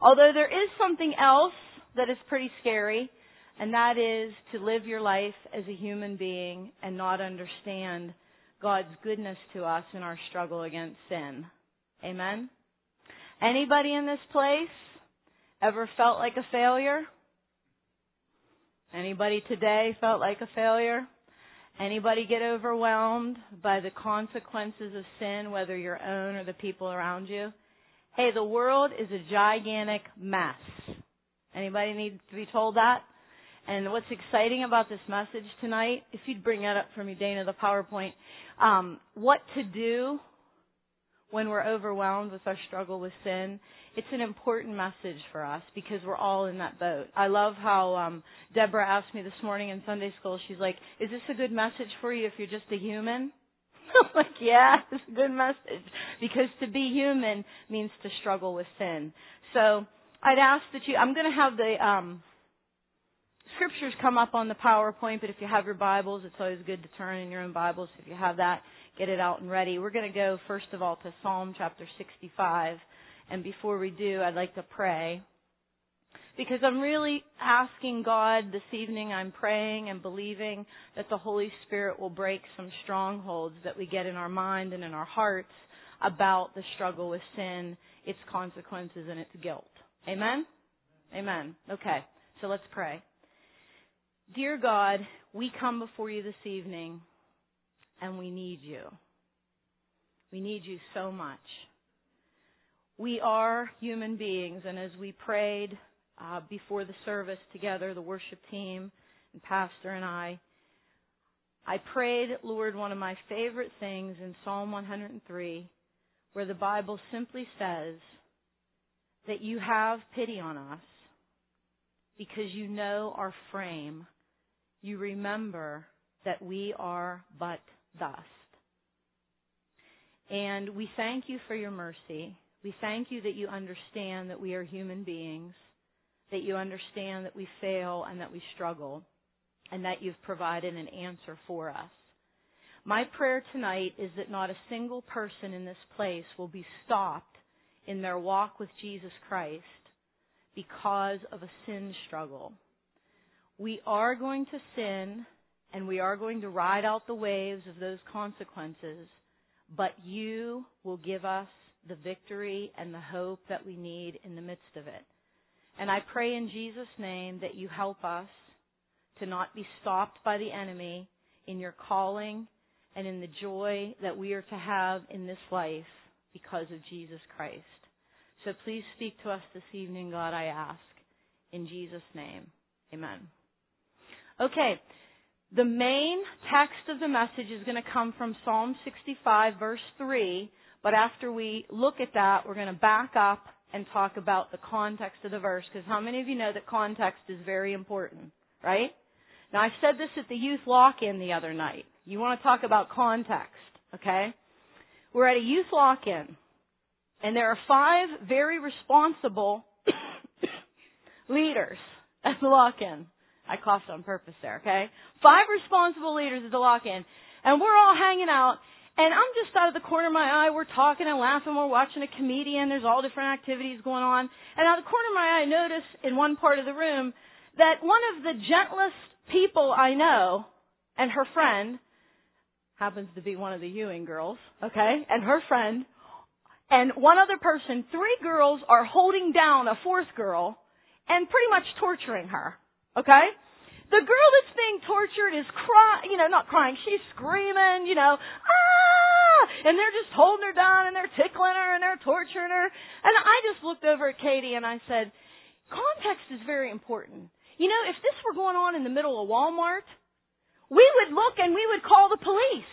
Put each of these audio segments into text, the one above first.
Although there is something else that is pretty scary, and that is to live your life as a human being and not understand God's goodness to us in our struggle against sin. Amen? Anybody in this place ever felt like a failure? Anybody today felt like a failure? Anybody get overwhelmed by the consequences of sin, whether your own or the people around you? Hey, the world is a gigantic mess. Anybody need to be told that? And what's exciting about this message tonight, if you'd bring that up for me, Dana, the PowerPoint, um, what to do when we're overwhelmed with our struggle with sin, it's an important message for us because we're all in that boat. I love how um, Deborah asked me this morning in Sunday school. She's like, "Is this a good message for you if you're just a human?" I'm like, "Yeah, it's a good message because to be human means to struggle with sin." So I'd ask that you. I'm going to have the um, scriptures come up on the PowerPoint, but if you have your Bibles, it's always good to turn in your own Bibles. If you have that, get it out and ready. We're going to go first of all to Psalm chapter 65. And before we do, I'd like to pray. Because I'm really asking God this evening, I'm praying and believing that the Holy Spirit will break some strongholds that we get in our mind and in our hearts about the struggle with sin, its consequences, and its guilt. Amen? Amen. Okay, so let's pray. Dear God, we come before you this evening and we need you. We need you so much. We are human beings, and as we prayed uh, before the service together, the worship team and Pastor and I, I prayed, Lord, one of my favorite things in Psalm 103, where the Bible simply says that you have pity on us because you know our frame you remember that we are but dust. And we thank you for your mercy. We thank you that you understand that we are human beings, that you understand that we fail and that we struggle, and that you've provided an answer for us. My prayer tonight is that not a single person in this place will be stopped in their walk with Jesus Christ because of a sin struggle we are going to sin and we are going to ride out the waves of those consequences, but you will give us the victory and the hope that we need in the midst of it. And I pray in Jesus' name that you help us to not be stopped by the enemy in your calling and in the joy that we are to have in this life because of Jesus Christ. So please speak to us this evening, God, I ask. In Jesus' name, amen. Okay. The main text of the message is going to come from Psalm 65 verse 3, but after we look at that, we're going to back up and talk about the context of the verse, because how many of you know that context is very important, right? Now I said this at the youth lock-in the other night. You want to talk about context, okay? We're at a youth lock-in, and there are five very responsible leaders at the lock-in. I coughed on purpose there, okay? Five responsible leaders at the lock-in. And we're all hanging out. And I'm just out of the corner of my eye. We're talking and laughing. We're watching a comedian. There's all different activities going on. And out of the corner of my eye, I notice in one part of the room that one of the gentlest people I know and her friend happens to be one of the Ewing girls, okay? And her friend and one other person, three girls are holding down a fourth girl and pretty much torturing her. Okay? The girl that's being tortured is crying, you know, not crying, she's screaming, you know, ah! And they're just holding her down and they're tickling her and they're torturing her. And I just looked over at Katie and I said, context is very important. You know, if this were going on in the middle of Walmart, we would look and we would call the police.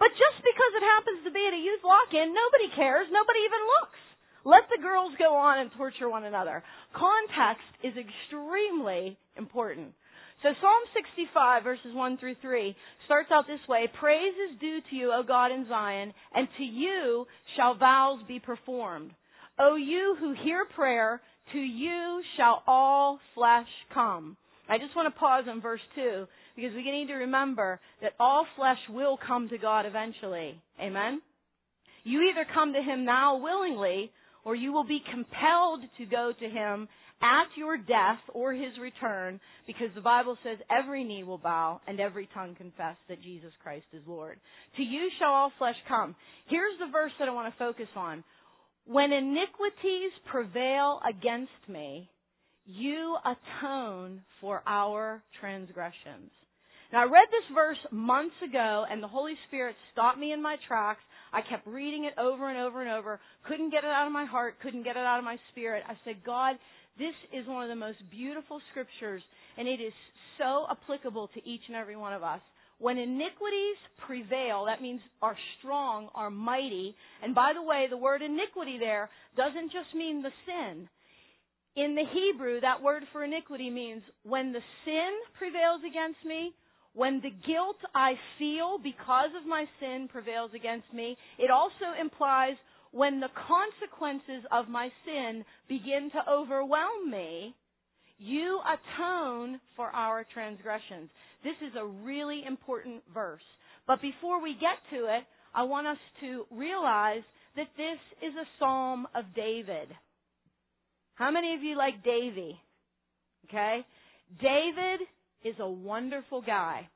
But just because it happens to be at a youth lock-in, nobody cares. Nobody even looks. Let the girls go on and torture one another. Context is extremely important. So Psalm 65 verses 1 through 3 starts out this way, Praise is due to you, O God in Zion, and to you shall vows be performed. O you who hear prayer, to you shall all flesh come. I just want to pause on verse 2 because we need to remember that all flesh will come to God eventually. Amen? You either come to Him now willingly or you will be compelled to go to him at your death or his return, because the Bible says every knee will bow and every tongue confess that Jesus Christ is Lord. To you shall all flesh come. Here's the verse that I want to focus on. When iniquities prevail against me, you atone for our transgressions. Now I read this verse months ago and the Holy Spirit stopped me in my tracks. I kept reading it over and over and over. Couldn't get it out of my heart. Couldn't get it out of my spirit. I said, God, this is one of the most beautiful scriptures and it is so applicable to each and every one of us. When iniquities prevail, that means are strong, are mighty. And by the way, the word iniquity there doesn't just mean the sin. In the Hebrew, that word for iniquity means when the sin prevails against me, when the guilt I feel because of my sin prevails against me, it also implies when the consequences of my sin begin to overwhelm me, you atone for our transgressions. This is a really important verse. But before we get to it, I want us to realize that this is a psalm of David. How many of you like Davy? Okay? David is a wonderful guy.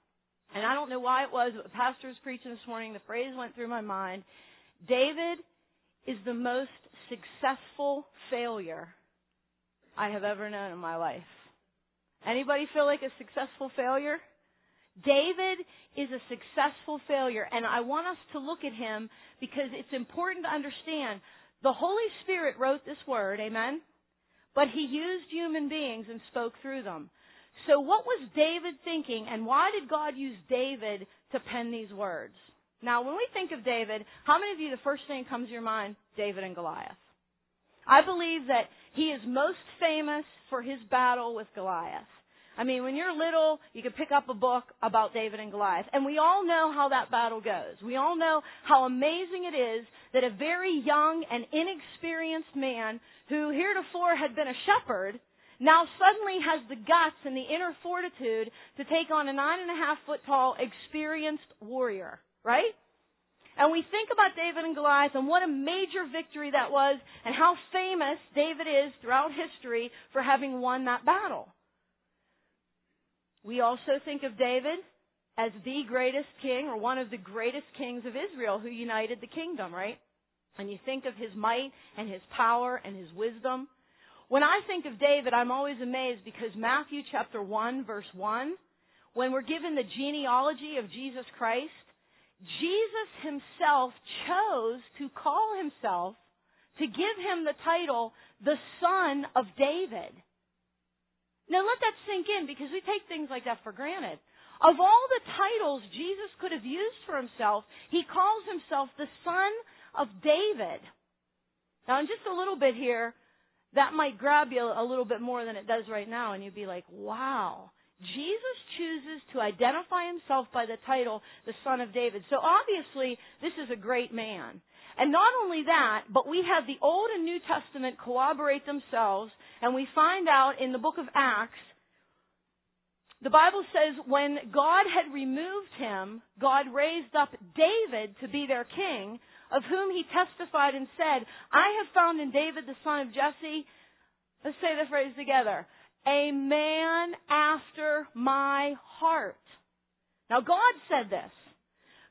And I don't know why it was, but the pastor was preaching this morning, the phrase went through my mind. David is the most successful failure I have ever known in my life. Anybody feel like a successful failure? David is a successful failure, and I want us to look at him because it's important to understand the Holy Spirit wrote this word, amen? But he used human beings and spoke through them. So what was David thinking and why did God use David to pen these words? Now, when we think of David, how many of you, the first thing comes to your mind, David and Goliath? I believe that he is most famous for his battle with Goliath. I mean, when you're little, you can pick up a book about David and Goliath. And we all know how that battle goes. We all know how amazing it is that a very young and inexperienced man who heretofore had been a shepherd now suddenly has the guts and the inner fortitude to take on a nine and a half foot tall experienced warrior, right? And we think about David and Goliath and what a major victory that was and how famous David is throughout history for having won that battle. We also think of David as the greatest king or one of the greatest kings of Israel who united the kingdom, right? And you think of his might and his power and his wisdom. When I think of David, I'm always amazed because Matthew chapter 1 verse 1, when we're given the genealogy of Jesus Christ, Jesus himself chose to call himself, to give him the title, the Son of David. Now let that sink in because we take things like that for granted. Of all the titles Jesus could have used for himself, he calls himself the Son of David. Now in just a little bit here, that might grab you a little bit more than it does right now, and you'd be like, wow. Jesus chooses to identify himself by the title, the Son of David. So obviously, this is a great man. And not only that, but we have the Old and New Testament corroborate themselves, and we find out in the book of Acts, the Bible says when God had removed him, God raised up David to be their king, of whom he testified and said, I have found in David the son of Jesse, let's say the phrase together, a man after my heart. Now God said this.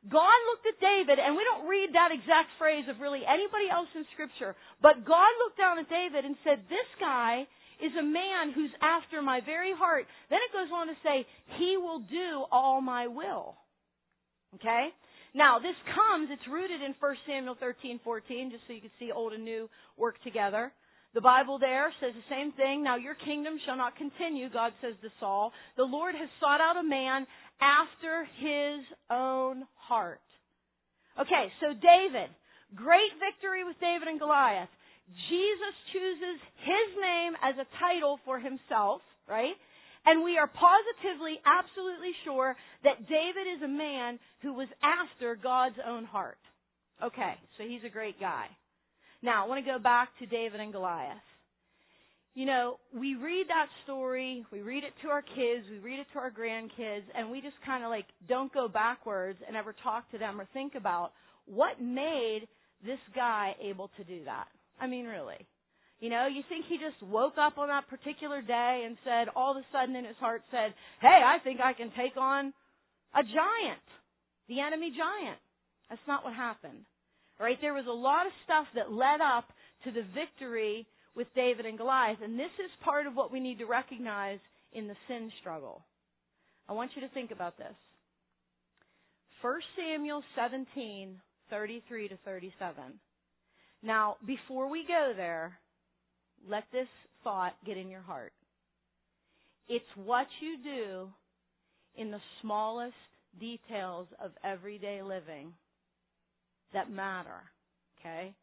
God looked at David, and we don't read that exact phrase of really anybody else in scripture, but God looked down at David and said, this guy is a man who's after my very heart. Then it goes on to say, he will do all my will. Okay? Now, this comes, it's rooted in 1 Samuel 13, 14, just so you can see old and new work together. The Bible there says the same thing. Now your kingdom shall not continue, God says to Saul. The Lord has sought out a man after his own heart. Okay, so David, great victory with David and Goliath. Jesus chooses his name as a title for himself, right? And we are positively, absolutely sure that David is a man who was after God's own heart. Okay, so he's a great guy. Now, I want to go back to David and Goliath. You know, we read that story, we read it to our kids, we read it to our grandkids, and we just kind of like don't go backwards and ever talk to them or think about what made this guy able to do that. I mean, really. You know, you think he just woke up on that particular day and said, all of a sudden in his heart said, hey, I think I can take on a giant, the enemy giant. That's not what happened. Right? There was a lot of stuff that led up to the victory with David and Goliath. And this is part of what we need to recognize in the sin struggle. I want you to think about this. 1 Samuel 17, 33 to 37. Now, before we go there, let this thought get in your heart. It's what you do in the smallest details of everyday living that matter. Okay?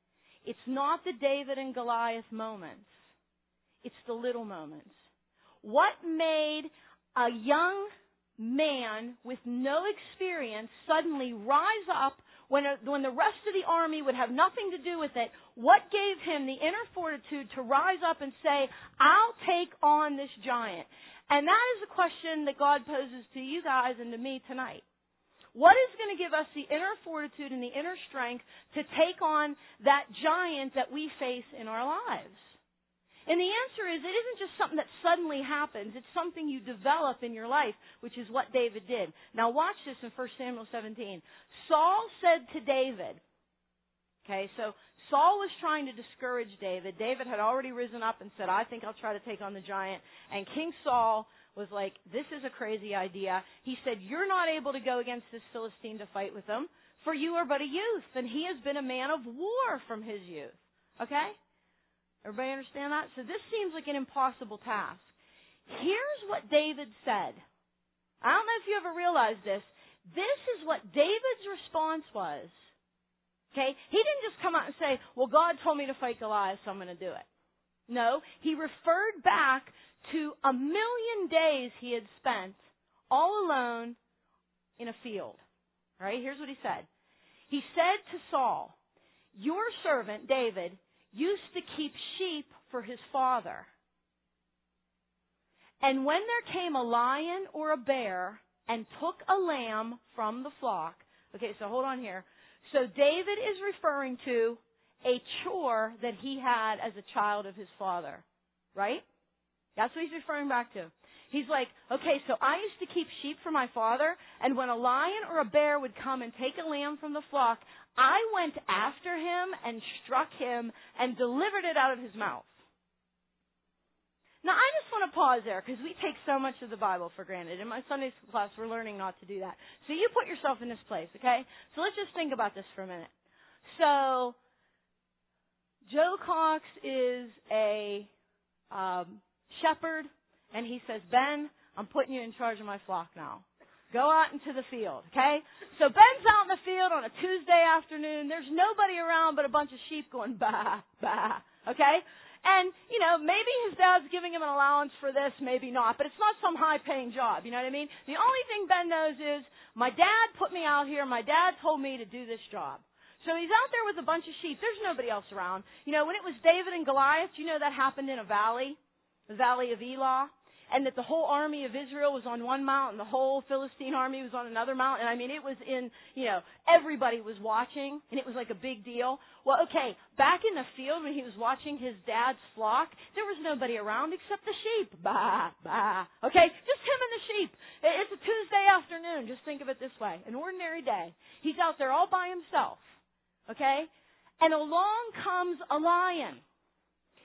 It's not the David and Goliath moments. It's the little moments. What made a young man with no experience suddenly rise up when, when the rest of the army would have nothing to do with it? What gave him the inner fortitude to rise up and say, I'll take on this giant? And that is a question that God poses to you guys and to me tonight. What is going to give us the inner fortitude and the inner strength to take on that giant that we face in our lives? And the answer is it isn't just something that suddenly happens. It's something you develop in your life, which is what David did. Now watch this in 1 Samuel 17. Saul said to David, okay, so Saul was trying to discourage David. David had already risen up and said, I think I'll try to take on the giant. And King Saul was like, this is a crazy idea. He said, you're not able to go against this Philistine to fight with him, for you are but a youth, and he has been a man of war from his youth. Okay? Everybody understand that? So this seems like an impossible task. Here's what David said. I don't know if you ever realized this. This is what David's response was. Okay? He didn't just come out and say, well, God told me to fight Goliath, so I'm going to do it. No, he referred back to a million days he had spent all alone in a field. Right? Here's what he said. He said to Saul, Your servant, David, used to keep sheep for his father. And when there came a lion or a bear and took a lamb from the flock, okay, so hold on here. So David is referring to a chore that he had as a child of his father, right? That's what he's referring back to. He's like, okay, so I used to keep sheep for my father, and when a lion or a bear would come and take a lamb from the flock, I went after him and struck him and delivered it out of his mouth. Now, I just want to pause there because we take so much of the Bible for granted. In my Sunday school class, we're learning not to do that. So you put yourself in this place, okay? So let's just think about this for a minute. So, Joe Cox is a um, shepherd, and he says, Ben, I'm putting you in charge of my flock now. Go out into the field, okay? So Ben's out in the field on a Tuesday afternoon. There's nobody around but a bunch of sheep going bah, bah, okay? And, you know, maybe his dad's giving him an allowance for this, maybe not, but it's not some high paying job, you know what I mean? The only thing Ben knows is, my dad put me out here, my dad told me to do this job. So he's out there with a bunch of sheep. There's nobody else around. You know, when it was David and Goliath, you know that happened in a valley, the valley of Elah and that the whole army of Israel was on one mountain, the whole Philistine army was on another mountain. And I mean, it was in, you know, everybody was watching, and it was like a big deal. Well, okay, back in the field when he was watching his dad's flock, there was nobody around except the sheep. Bah, bah. Okay, just him and the sheep. It's a Tuesday afternoon. Just think of it this way: an ordinary day. He's out there all by himself. Okay, and along comes a lion.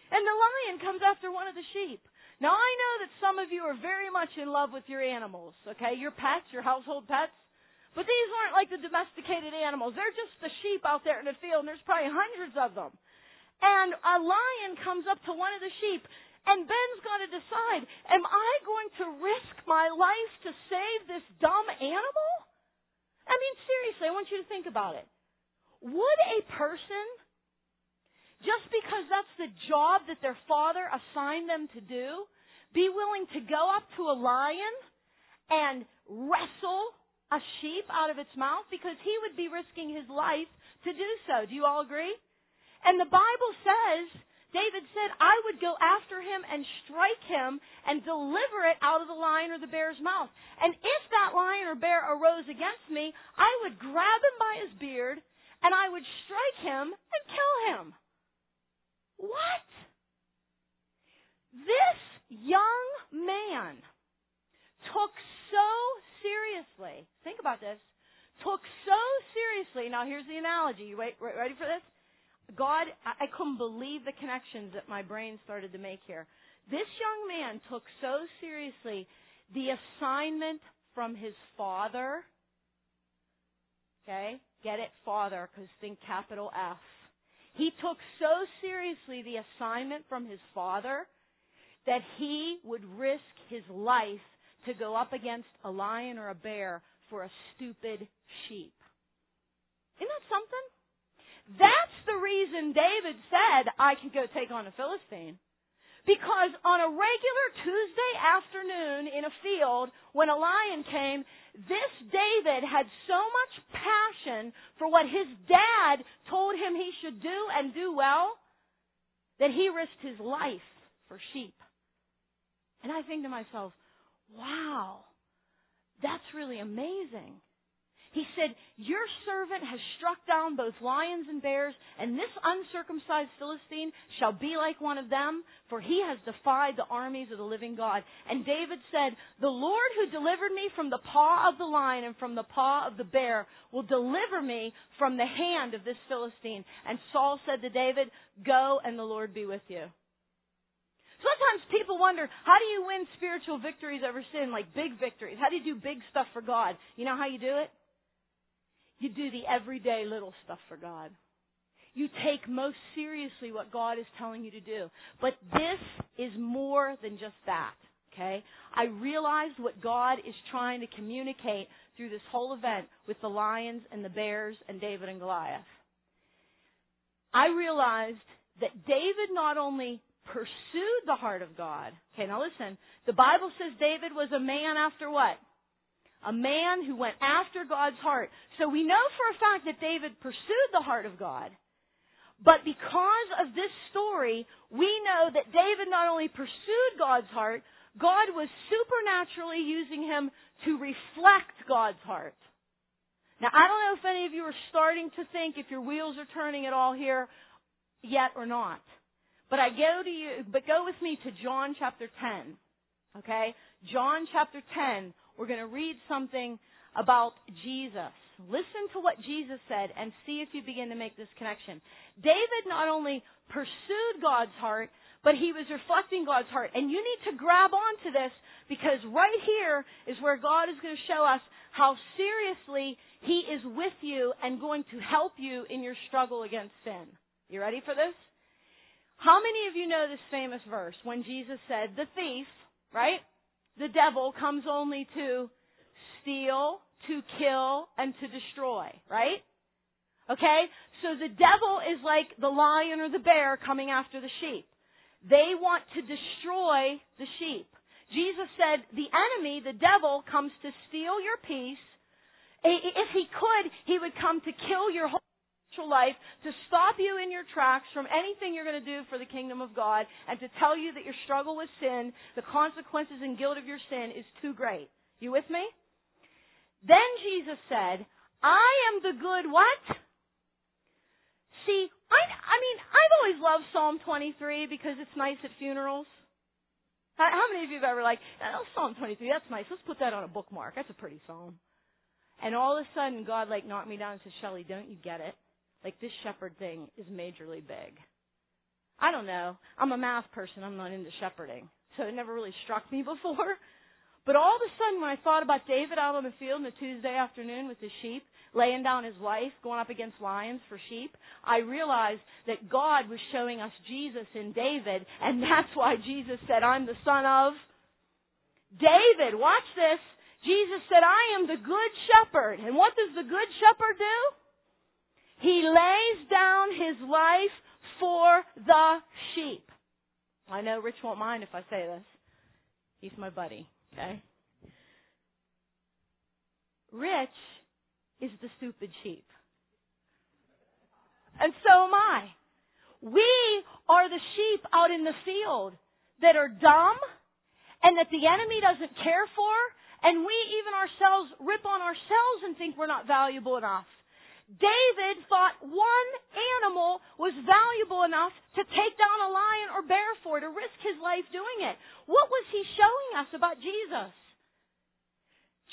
And the lion comes after one of the sheep. Now I know that some of you are very much in love with your animals, okay? Your pets, your household pets. But these aren't like the domesticated animals. They're just the sheep out there in the field, and there's probably hundreds of them. And a lion comes up to one of the sheep, and Ben's got to decide, am I going to risk my life to save this dumb animal? I mean, seriously, I want you to think about it. Would a person just because that's the job that their father assigned them to do, be willing to go up to a lion and wrestle a sheep out of its mouth because he would be risking his life to do so. Do you all agree? And the Bible says, David said, I would go after him and strike him and deliver it out of the lion or the bear's mouth. And if that lion or bear arose against me, I would grab him by his beard and I would strike him and kill him. What? This young man took so seriously, think about this, took so seriously, now here's the analogy, you wait, ready for this? God, I couldn't believe the connections that my brain started to make here. This young man took so seriously the assignment from his father. Okay? Get it? Father, because think capital F. He took so seriously the assignment from his father that he would risk his life to go up against a lion or a bear for a stupid sheep. Isn't that something? That's the reason David said, I can go take on a Philistine. Because on a regular Tuesday afternoon in a field, when a lion came, this David had so much passion for what his dad told him he should do and do well that he risked his life for sheep. And I think to myself, wow, that's really amazing. He said, Your servant has struck down both lions and bears, and this uncircumcised Philistine shall be like one of them, for he has defied the armies of the living God. And David said, The Lord who delivered me from the paw of the lion and from the paw of the bear will deliver me from the hand of this Philistine. And Saul said to David, Go and the Lord be with you. Sometimes people wonder, how do you win spiritual victories over sin, like big victories? How do you do big stuff for God? You know how you do it? You do the everyday little stuff for God. You take most seriously what God is telling you to do. But this is more than just that. Okay? I realized what God is trying to communicate through this whole event with the lions and the bears and David and Goliath. I realized that David not only pursued the heart of God. Okay, now listen. The Bible says David was a man after what? A man who went after God's heart. So we know for a fact that David pursued the heart of God. But because of this story, we know that David not only pursued God's heart, God was supernaturally using him to reflect God's heart. Now, I don't know if any of you are starting to think if your wheels are turning at all here yet or not. But I go to you, but go with me to John chapter 10. Okay? John chapter 10 we're going to read something about Jesus. Listen to what Jesus said and see if you begin to make this connection. David not only pursued God's heart, but he was reflecting God's heart. And you need to grab onto this because right here is where God is going to show us how seriously he is with you and going to help you in your struggle against sin. You ready for this? How many of you know this famous verse when Jesus said, the thief, right? The devil comes only to steal, to kill, and to destroy, right? Okay? So the devil is like the lion or the bear coming after the sheep. They want to destroy the sheep. Jesus said, the enemy, the devil, comes to steal your peace. If he could, he would come to kill your whole life to stop you in your tracks from anything you're going to do for the kingdom of God and to tell you that your struggle with sin, the consequences and guilt of your sin is too great. You with me? Then Jesus said, I am the good what? See, I, I mean, I've always loved Psalm 23 because it's nice at funerals. How, how many of you have ever like, oh, Psalm 23, that's nice. Let's put that on a bookmark. That's a pretty psalm. And all of a sudden, God like knocked me down and said, Shelli, don't you get it? Like this shepherd thing is majorly big. I don't know. I'm a math person. I'm not into shepherding. So it never really struck me before. But all of a sudden, when I thought about David out on the field on a Tuesday afternoon with his sheep, laying down his life, going up against lions for sheep, I realized that God was showing us Jesus in David, and that's why Jesus said, I'm the son of David. Watch this. Jesus said, I am the good shepherd. And what does the good shepherd do? He lays down his life for the sheep. I know Rich won't mind if I say this. He's my buddy, okay? Rich is the stupid sheep. And so am I. We are the sheep out in the field that are dumb and that the enemy doesn't care for, and we even ourselves rip on ourselves and think we're not valuable enough. David thought one animal was valuable enough to take down a lion or bear for, to risk his life doing it. What was he showing us about Jesus?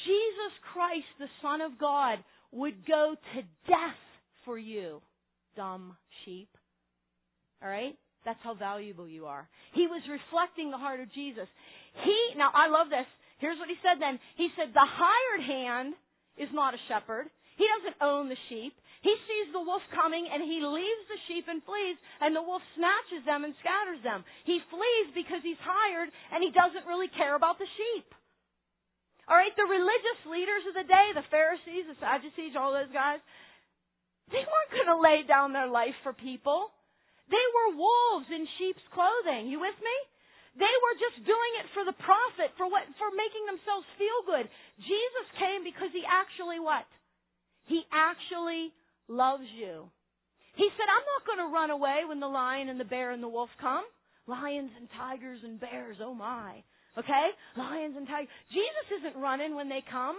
Jesus Christ, the Son of God, would go to death for you, dumb sheep. All right? That's how valuable you are. He was reflecting the heart of Jesus. He, now I love this. Here's what he said then. He said, the hired hand is not a shepherd. He doesn't own the sheep. He sees the wolf coming and he leaves the sheep and flees and the wolf snatches them and scatters them. He flees because he's hired and he doesn't really care about the sheep. Alright, the religious leaders of the day, the Pharisees, the Sadducees, all those guys, they weren't going to lay down their life for people. They were wolves in sheep's clothing. You with me? They were just doing it for the profit, for what, for making themselves feel good. Jesus came because he actually what? He actually loves you. He said, I'm not going to run away when the lion and the bear and the wolf come. Lions and tigers and bears, oh my. Okay? Lions and tigers. Jesus isn't running when they come.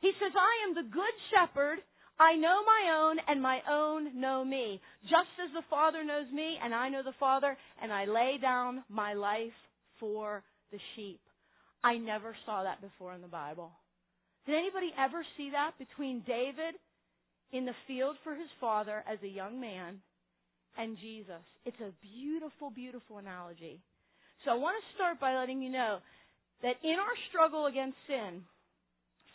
He says, I am the good shepherd I know my own and my own know me, just as the Father knows me and I know the Father, and I lay down my life for the sheep. I never saw that before in the Bible. Did anybody ever see that between David in the field for his father as a young man and Jesus? It's a beautiful, beautiful analogy. So I want to start by letting you know that in our struggle against sin,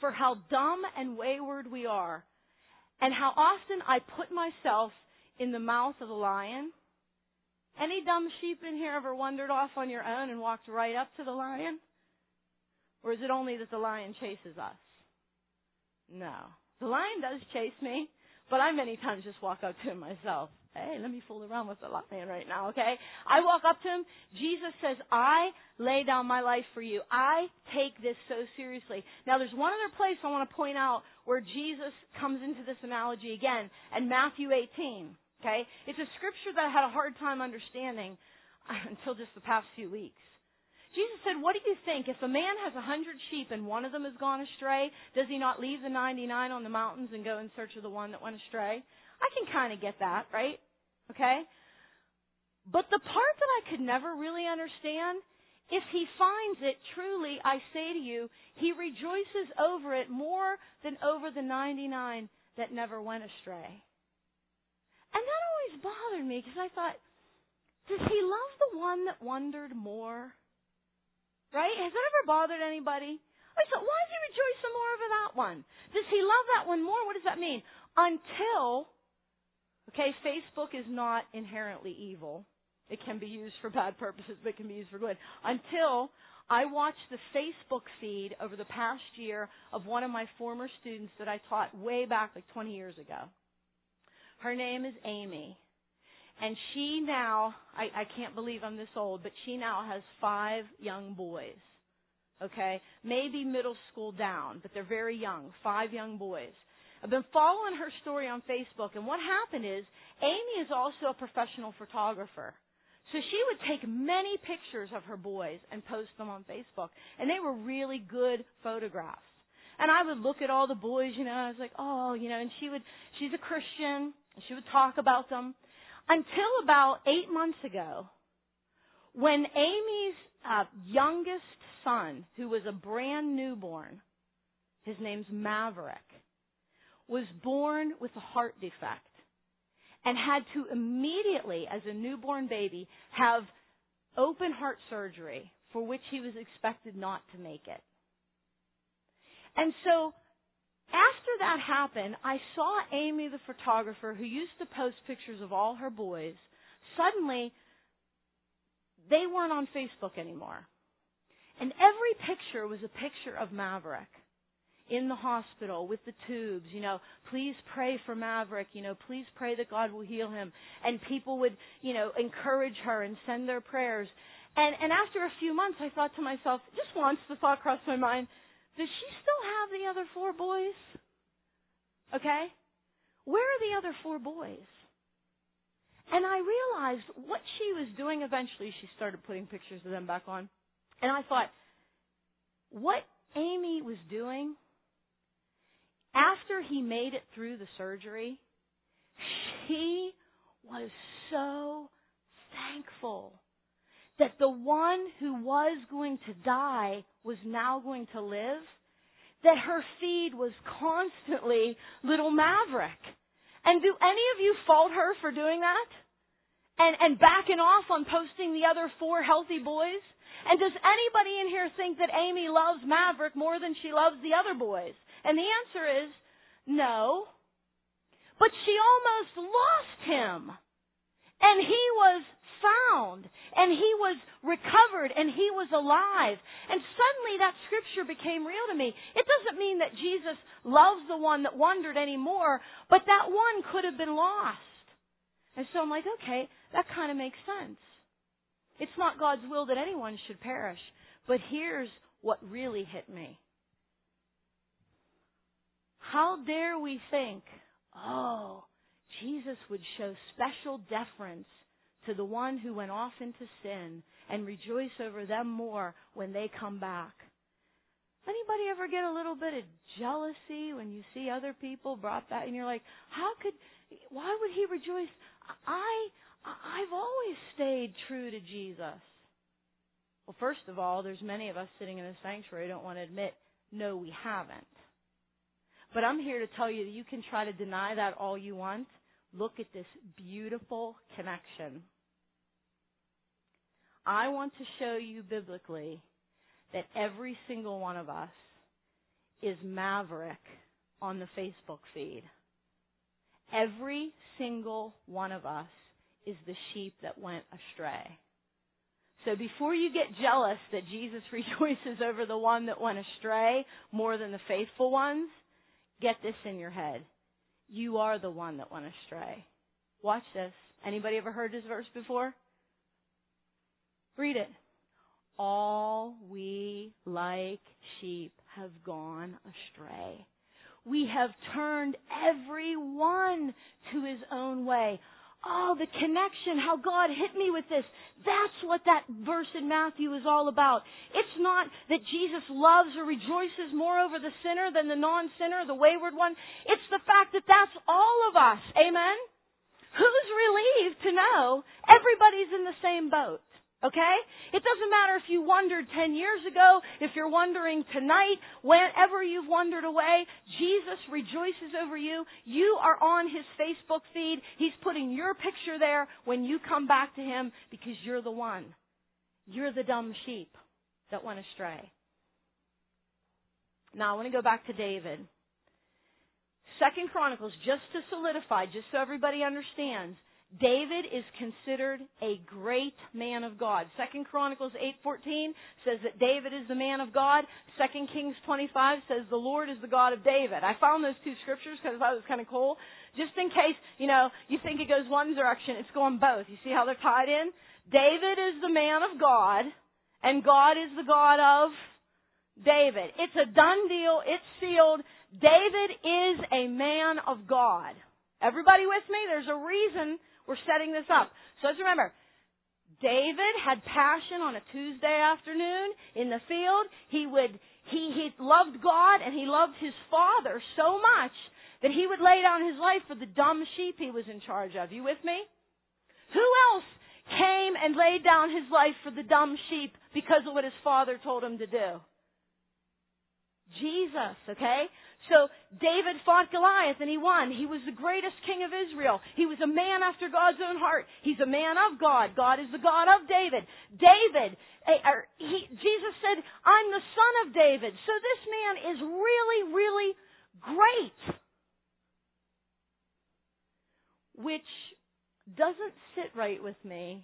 for how dumb and wayward we are, and how often I put myself in the mouth of a lion. Any dumb sheep in here ever wandered off on your own and walked right up to the lion? Or is it only that the lion chases us? No. The lion does chase me, but I many times just walk up to him myself hey, let me fool around with the lion right now, okay? I walk up to him. Jesus says, I lay down my life for you. I take this so seriously. Now, there's one other place I want to point out where Jesus comes into this analogy again, and Matthew 18, okay? It's a scripture that I had a hard time understanding until just the past few weeks. Jesus said, What do you think? If a man has a hundred sheep and one of them has gone astray, does he not leave the 99 on the mountains and go in search of the one that went astray? I can kind of get that, right? Okay? But the part that I could never really understand, if he finds it, truly, I say to you, he rejoices over it more than over the 99 that never went astray. And that always bothered me because I thought, does he love the one that wandered more? Right? Has that ever bothered anybody? I thought, why does he rejoice more over that one? Does he love that one more? What does that mean? Until Okay, Facebook is not inherently evil. It can be used for bad purposes, but it can be used for good. Until I watched the Facebook feed over the past year of one of my former students that I taught way back like 20 years ago. Her name is Amy. And she now, I, I can't believe I'm this old, but she now has five young boys. Okay? Maybe middle school down, but they're very young. Five young boys. I've been following her story on Facebook, and what happened is Amy is also a professional photographer. So she would take many pictures of her boys and post them on Facebook, and they were really good photographs. And I would look at all the boys, you know, I was like, oh, you know, and she would, she's a Christian, and she would talk about them until about eight months ago, when Amy's uh, youngest son, who was a brand newborn, his name's Maverick, was born with a heart defect and had to immediately, as a newborn baby, have open heart surgery for which he was expected not to make it. And so, after that happened, I saw Amy, the photographer, who used to post pictures of all her boys, suddenly, they weren't on Facebook anymore. And every picture was a picture of Maverick in the hospital with the tubes, you know, please pray for Maverick, you know, please pray that God will heal him. And people would, you know, encourage her and send their prayers. And, and after a few months, I thought to myself, just once the thought crossed my mind, does she still have the other four boys? Okay? Where are the other four boys? And I realized what she was doing eventually, she started putting pictures of them back on. And I thought, what Amy was doing after he made it through the surgery, he was so thankful that the one who was going to die was now going to live, that her feed was constantly little Maverick. And do any of you fault her for doing that? And, and backing off on posting the other four healthy boys? And does anybody in here think that Amy loves Maverick more than she loves the other boys? And the answer is no. But she almost lost him. And he was found and he was recovered and he was alive. And suddenly that scripture became real to me. It doesn't mean that Jesus loves the one that wandered anymore, but that one could have been lost. And so I'm like, okay, that kind of makes sense. It's not God's will that anyone should perish. But here's what really hit me. How dare we think, oh, Jesus would show special deference to the one who went off into sin and rejoice over them more when they come back. Anybody ever get a little bit of jealousy when you see other people brought back and you're like, how could, why would he rejoice? I, I've always stayed true to Jesus. Well, first of all, there's many of us sitting in the sanctuary don't want to admit, no, we haven't. But I'm here to tell you that you can try to deny that all you want. Look at this beautiful connection. I want to show you biblically that every single one of us is maverick on the Facebook feed. Every single one of us is the sheep that went astray. So before you get jealous that Jesus rejoices over the one that went astray more than the faithful ones, get this in your head. You are the one that went astray. Watch this. Anybody ever heard this verse before? Read it. All we like sheep have gone astray. We have turned every one to his own way. Oh, the connection, how God hit me with this. That's what that verse in Matthew is all about. It's not that Jesus loves or rejoices more over the sinner than the non-sinner, the wayward one. It's the fact that that's all of us. Amen? Who's relieved to know everybody's in the same boat? Okay? It doesn't matter if you wondered 10 years ago, if you're wondering tonight, whenever you've wandered away, Jesus rejoices over you. You are on His Facebook feed. He's putting your picture there when you come back to Him because you're the one. You're the dumb sheep that went astray. Now I want to go back to David. Second Chronicles, just to solidify, just so everybody understands, David is considered a great man of God. Second Chronicles 8:14 says that David is the man of God. Second Kings 25 says the Lord is the God of David. I found those two scriptures because I thought it was kind of cool. Just in case, you know, you think it goes one direction, it's going both. You see how they're tied in? David is the man of God, and God is the God of David. It's a done deal. It's sealed. David is a man of God. Everybody with me? There's a reason we're setting this up. So let's remember, David had passion on a Tuesday afternoon in the field. He would, he, he loved God and he loved his father so much that he would lay down his life for the dumb sheep he was in charge of. You with me? Who else came and laid down his life for the dumb sheep because of what his father told him to do? Jesus, okay? So David fought Goliath and he won. He was the greatest king of Israel. He was a man after God's own heart. He's a man of God. God is the God of David. David, eh, er, he, Jesus said, I'm the son of David. So this man is really, really great. Which doesn't sit right with me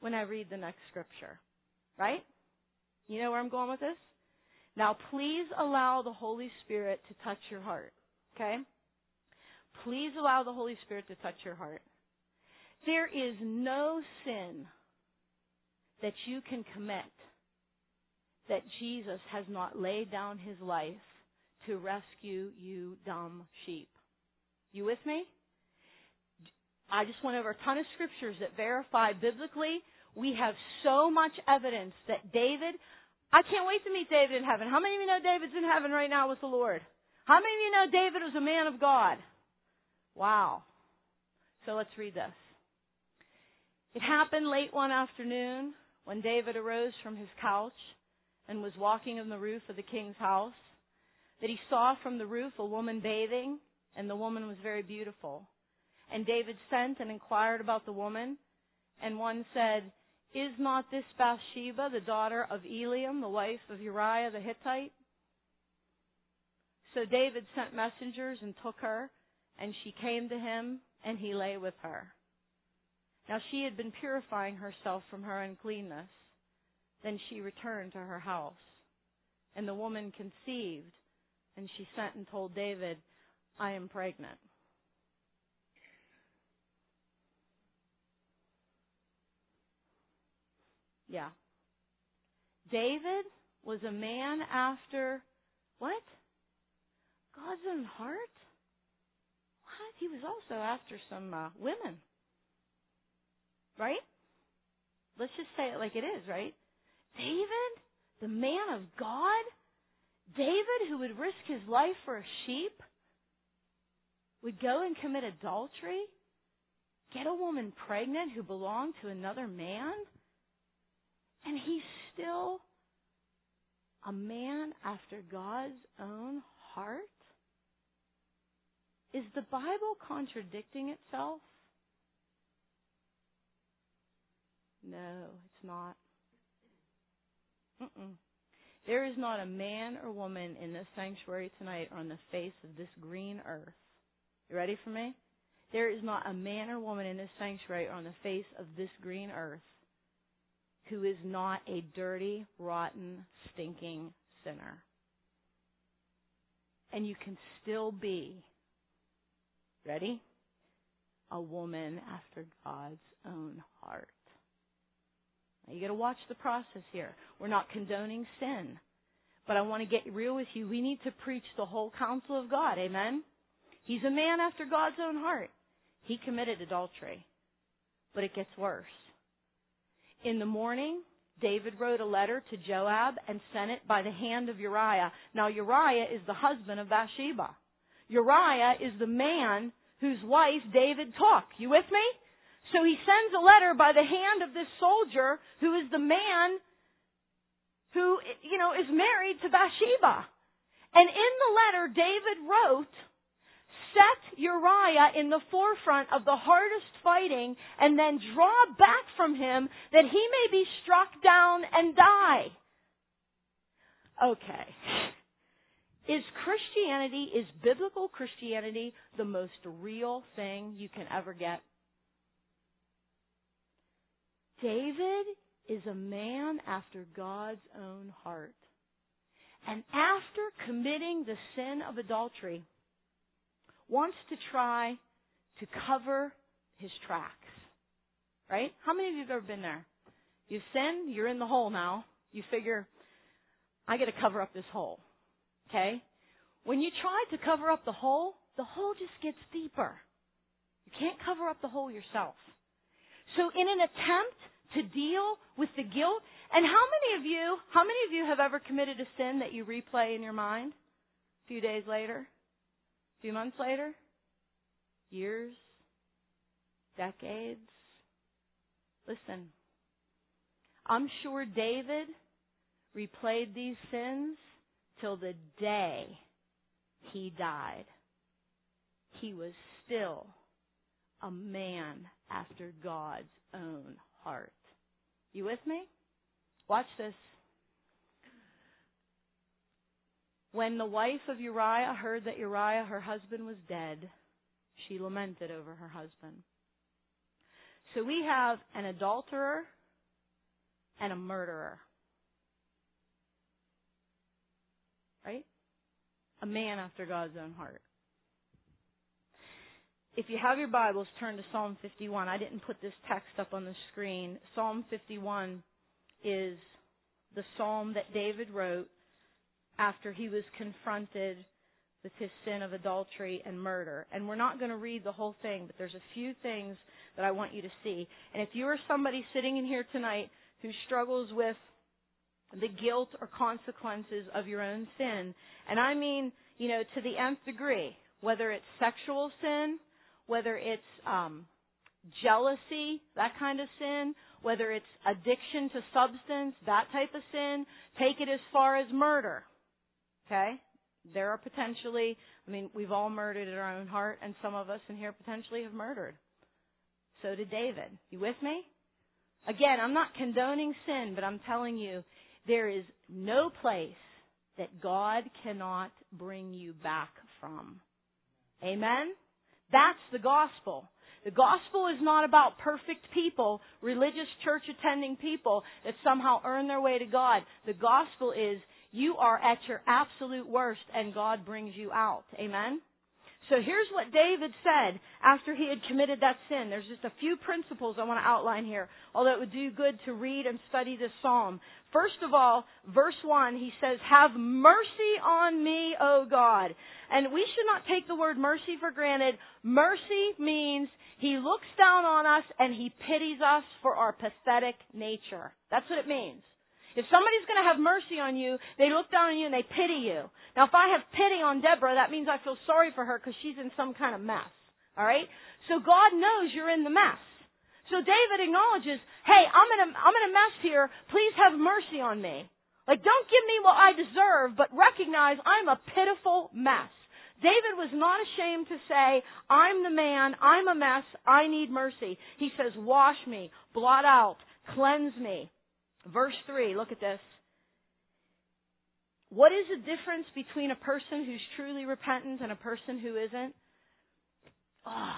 when I read the next scripture. Right? You know where I'm going with this? Now, please allow the Holy Spirit to touch your heart. Okay? Please allow the Holy Spirit to touch your heart. There is no sin that you can commit that Jesus has not laid down his life to rescue you dumb sheep. You with me? I just went over a ton of scriptures that verify biblically we have so much evidence that David I can't wait to meet David in heaven. How many of you know David's in heaven right now with the Lord? How many of you know David was a man of God? Wow. So let's read this. It happened late one afternoon when David arose from his couch and was walking on the roof of the king's house that he saw from the roof a woman bathing, and the woman was very beautiful. And David sent and inquired about the woman, and one said, Is not this Bathsheba the daughter of Eliam, the wife of Uriah the Hittite? So David sent messengers and took her, and she came to him, and he lay with her. Now she had been purifying herself from her uncleanness. Then she returned to her house. And the woman conceived, and she sent and told David, I am pregnant. Yeah. David was a man after what? God's own heart? What? He was also after some uh, women. Right? Let's just say it like it is, right? David, the man of God, David who would risk his life for a sheep, would go and commit adultery, get a woman pregnant who belonged to another man, and he's still a man after God's own heart? Is the Bible contradicting itself? No, it's not. Mm-mm. There is not a man or woman in this sanctuary tonight or on the face of this green earth. You ready for me? There is not a man or woman in this sanctuary or on the face of this green earth who is not a dirty, rotten, stinking sinner. And you can still be, ready? A woman after God's own heart. Now you gotta watch the process here. We're not condoning sin. But I want to get real with you. We need to preach the whole counsel of God. Amen? He's a man after God's own heart. He committed adultery. But it gets worse. In the morning, David wrote a letter to Joab and sent it by the hand of Uriah. Now Uriah is the husband of Bathsheba. Uriah is the man whose wife David took. You with me? So he sends a letter by the hand of this soldier who is the man who, you know, is married to Bathsheba. And in the letter, David wrote, set Uriah in the forefront of the hardest fighting and then draw back from him that he may be struck down and die. Okay. Is Christianity, is biblical Christianity the most real thing you can ever get? David is a man after God's own heart. And after committing the sin of adultery, wants to try to cover his tracks. Right? How many of you have ever been there? You sin, you're in the hole now. You figure, I gotta cover up this hole. Okay? When you try to cover up the hole, the hole just gets deeper. You can't cover up the hole yourself. So in an attempt to deal with the guilt, and how many of you, how many of you have ever committed a sin that you replay in your mind a few days later? Few months later, years, decades. Listen, I'm sure David replayed these sins till the day he died. He was still a man after God's own heart. You with me? Watch this. When the wife of Uriah heard that Uriah, her husband, was dead, she lamented over her husband. So we have an adulterer and a murderer. Right? A man after God's own heart. If you have your Bibles, turn to Psalm 51. I didn't put this text up on the screen. Psalm 51 is the psalm that David wrote after he was confronted with his sin of adultery and murder. And we're not going to read the whole thing, but there's a few things that I want you to see. And if you are somebody sitting in here tonight who struggles with the guilt or consequences of your own sin, and I mean, you know, to the nth degree, whether it's sexual sin, whether it's um, jealousy, that kind of sin, whether it's addiction to substance, that type of sin, take it as far as murder. Okay? There are potentially, I mean, we've all murdered in our own heart, and some of us in here potentially have murdered. So did David. You with me? Again, I'm not condoning sin, but I'm telling you, there is no place that God cannot bring you back from. Amen? That's the gospel. The gospel is not about perfect people, religious church attending people that somehow earn their way to God. The gospel is you are at your absolute worst and God brings you out. Amen? So here's what David said after he had committed that sin. There's just a few principles I want to outline here, although it would do good to read and study this psalm. First of all, verse 1, he says, Have mercy on me, O God. And we should not take the word mercy for granted. Mercy means he looks down on us and he pities us for our pathetic nature. That's what it means. If somebody's going to have mercy on you, they look down on you and they pity you. Now, if I have pity on Deborah, that means I feel sorry for her because she's in some kind of mess. All right? So God knows you're in the mess. So David acknowledges, "Hey, I'm in a I'm in a mess here. Please have mercy on me. Like don't give me what I deserve, but recognize I'm a pitiful mess." David was not ashamed to say, I'm the man, I'm a mess, I need mercy. He says, wash me, blot out, cleanse me. Verse 3, look at this. What is the difference between a person who's truly repentant and a person who isn't? Oh.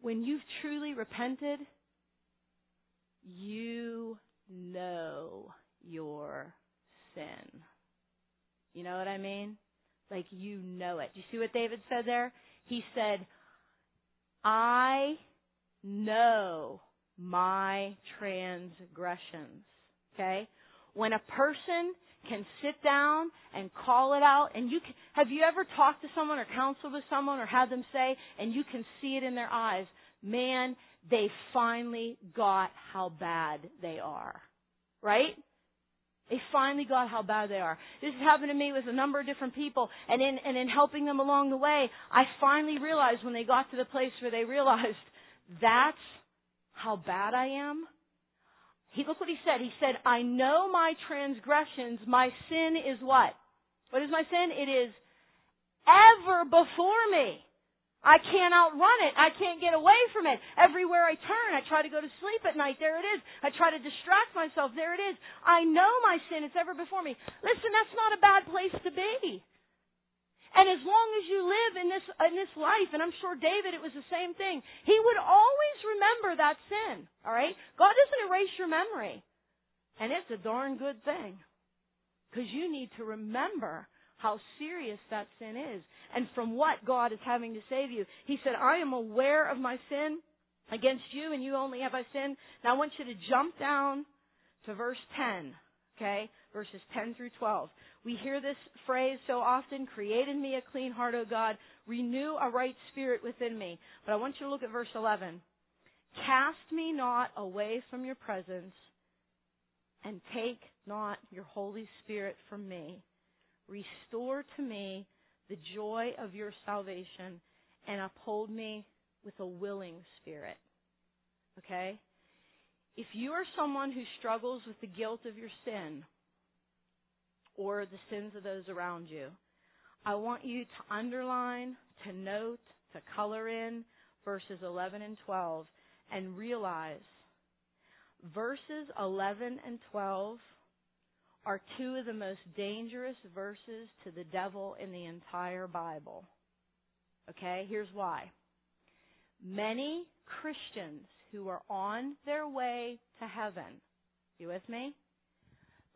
When you've truly repented, you know your sin. You know what I mean? Like you know it. Do you see what David said there? He said, I know my transgressions. Okay? When a person can sit down and call it out and you can, have you ever talked to someone or counseled with someone or had them say and you can see it in their eyes, man, they finally got how bad they are. Right? They finally got how bad they are. This has happened to me with a number of different people, and in and in helping them along the way, I finally realized when they got to the place where they realized that's how bad I am? He, look what he said. He said, I know my transgressions. My sin is what? What is my sin? It is ever before me. I can't outrun it. I can't get away from it. Everywhere I turn, I try to go to sleep at night. There it is. I try to distract myself. There it is. I know my sin. It's ever before me. Listen, that's not a bad place to be. And as long as you live in this, in this life, and I'm sure David, it was the same thing, he would always remember that sin. Alright? God doesn't erase your memory. And it's a darn good thing. Because you need to remember how serious that sin is and from what God is having to save you. He said, I am aware of my sin against you and you only have I sinned. Now I want you to jump down to verse 10. Okay? Verses 10 through 12. We hear this phrase so often, create in me a clean heart, O God, renew a right spirit within me. But I want you to look at verse 11. Cast me not away from your presence, and take not your Holy Spirit from me. Restore to me the joy of your salvation, and uphold me with a willing spirit. Okay? If you are someone who struggles with the guilt of your sin or the sins of those around you, I want you to underline, to note, to color in verses 11 and 12 and realize verses 11 and 12 are two of the most dangerous verses to the devil in the entire Bible. Okay, here's why. Many Christians who are on their way to heaven, you with me?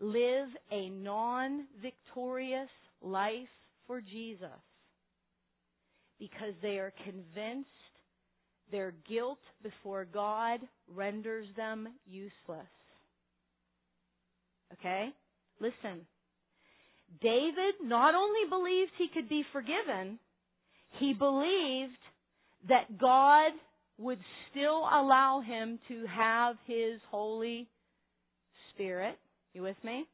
Live a non-victorious life for Jesus because they are convinced their guilt before God renders them useless. Okay? Listen. David not only believed he could be forgiven, he believed that God would still allow him to have his Holy Spirit. You with me?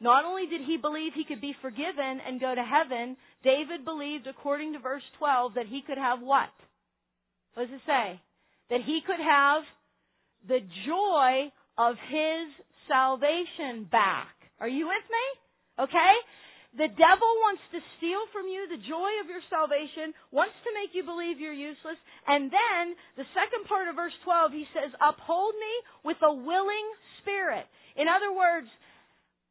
Not only did he believe he could be forgiven and go to heaven, David believed, according to verse 12, that he could have what? What does it say? That he could have the joy of his salvation back. Are you with me? Okay? The devil wants to steal from you the joy of your salvation, wants to make you believe you're useless, and then the second part of verse 12, he says, uphold me with a willing spirit. In other words,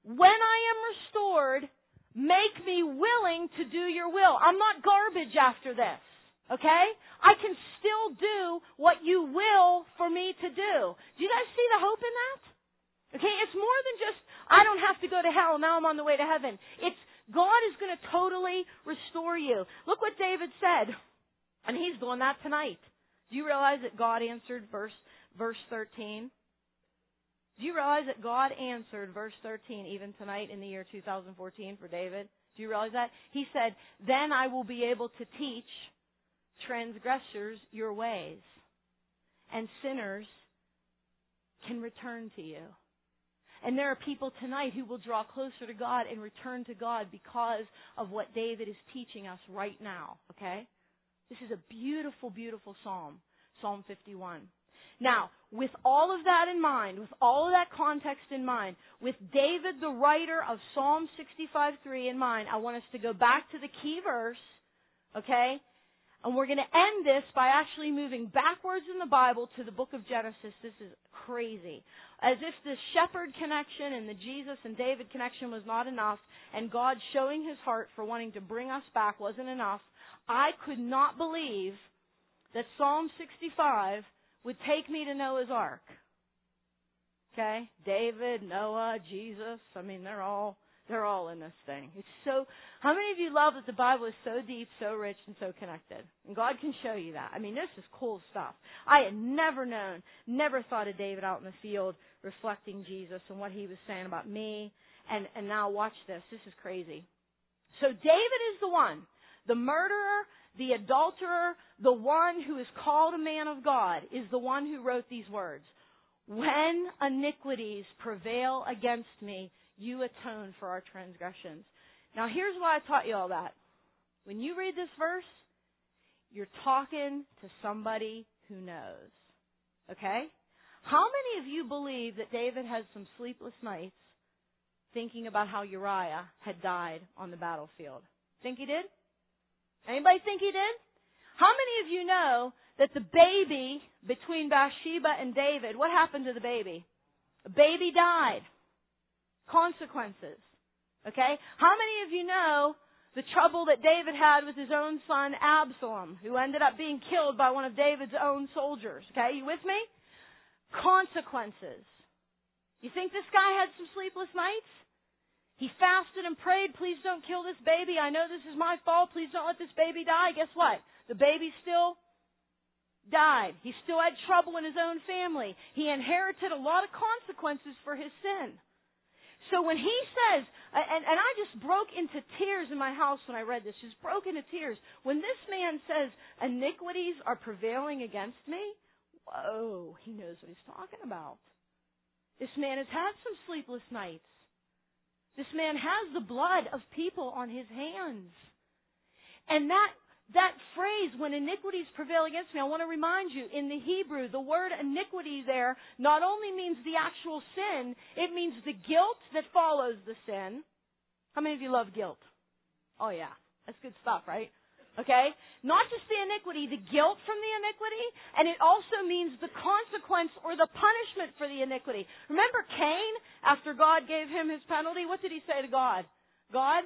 when I am restored, make me willing to do your will. I'm not garbage after this. Okay? I can still do what you will for me to do. Do you guys see the hope in that? Okay, it's more than just, I don't have to go to hell, now I'm on the way to heaven. It's, God is going to totally restore you. Look what David said. And he's doing that tonight. Do you realize that God answered verse, verse 13? Do you realize that God answered verse 13 even tonight in the year 2014 for David? Do you realize that? He said, Then I will be able to teach transgressors your ways, and sinners can return to you. And there are people tonight who will draw closer to God and return to God because of what David is teaching us right now, okay? This is a beautiful, beautiful psalm, Psalm 51. Now, with all of that in mind, with all of that context in mind, with David, the writer of Psalm 65:3 in mind, I want us to go back to the key verse, okay? And we're going to end this by actually moving backwards in the Bible to the book of Genesis. This is crazy. As if the shepherd connection and the Jesus and David connection was not enough, and God showing his heart for wanting to bring us back wasn't enough, I could not believe that Psalm 65 would take me to Noah's Ark. Okay? David, Noah, Jesus, I mean, they're all they're all in this thing. It's so, how many of you love that the Bible is so deep, so rich, and so connected? And God can show you that. I mean, this is cool stuff. I had never known, never thought of David out in the field reflecting Jesus and what he was saying about me. And, and now watch this. This is crazy. So David is the one, the murderer, the adulterer, the one who is called a man of God, is the one who wrote these words. When iniquities prevail against me, you atone for our transgressions. Now here's why I taught you all that. When you read this verse, you're talking to somebody who knows. Okay? How many of you believe that David had some sleepless nights thinking about how Uriah had died on the battlefield? Think he did? Anybody think he did? How many of you know that the baby between Bathsheba and David, what happened to the baby? A baby died consequences. Okay? How many of you know the trouble that David had with his own son Absalom, who ended up being killed by one of David's own soldiers? Okay, you with me? Consequences. You think this guy had some sleepless nights? He fasted and prayed, please don't kill this baby. I know this is my fault. Please don't let this baby die. Guess what? The baby still died. He still had trouble in his own family. He inherited a lot of consequences for his sin. So when he says, and, and I just broke into tears in my house when I read this, just broke into tears. When this man says, iniquities are prevailing against me, whoa, he knows what he's talking about. This man has had some sleepless nights. This man has the blood of people on his hands. And that that phrase, when iniquities prevail against me, I want to remind you, in the Hebrew, the word iniquity there not only means the actual sin, it means the guilt that follows the sin. How many of you love guilt? Oh yeah, that's good stuff, right? Okay? Not just the iniquity, the guilt from the iniquity, and it also means the consequence or the punishment for the iniquity. Remember Cain, after God gave him his penalty, what did he say to God? God,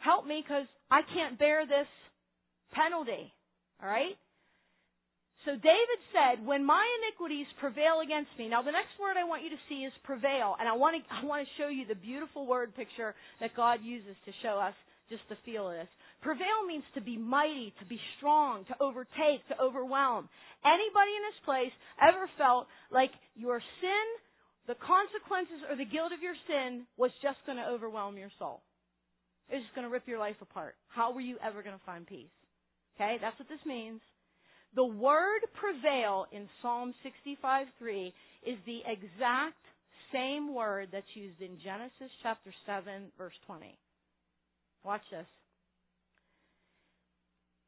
help me because I can't bear this penalty. All right? So David said, when my iniquities prevail against me. Now the next word I want you to see is prevail. And I want to, I want to show you the beautiful word picture that God uses to show us just the feel of this. Prevail means to be mighty, to be strong, to overtake, to overwhelm. Anybody in this place ever felt like your sin, the consequences or the guilt of your sin was just going to overwhelm your soul? It's just going to rip your life apart. How were you ever going to find peace? Okay, that's what this means. The word prevail in Psalm 65:3 is the exact same word that's used in Genesis chapter 7 verse 20. Watch this.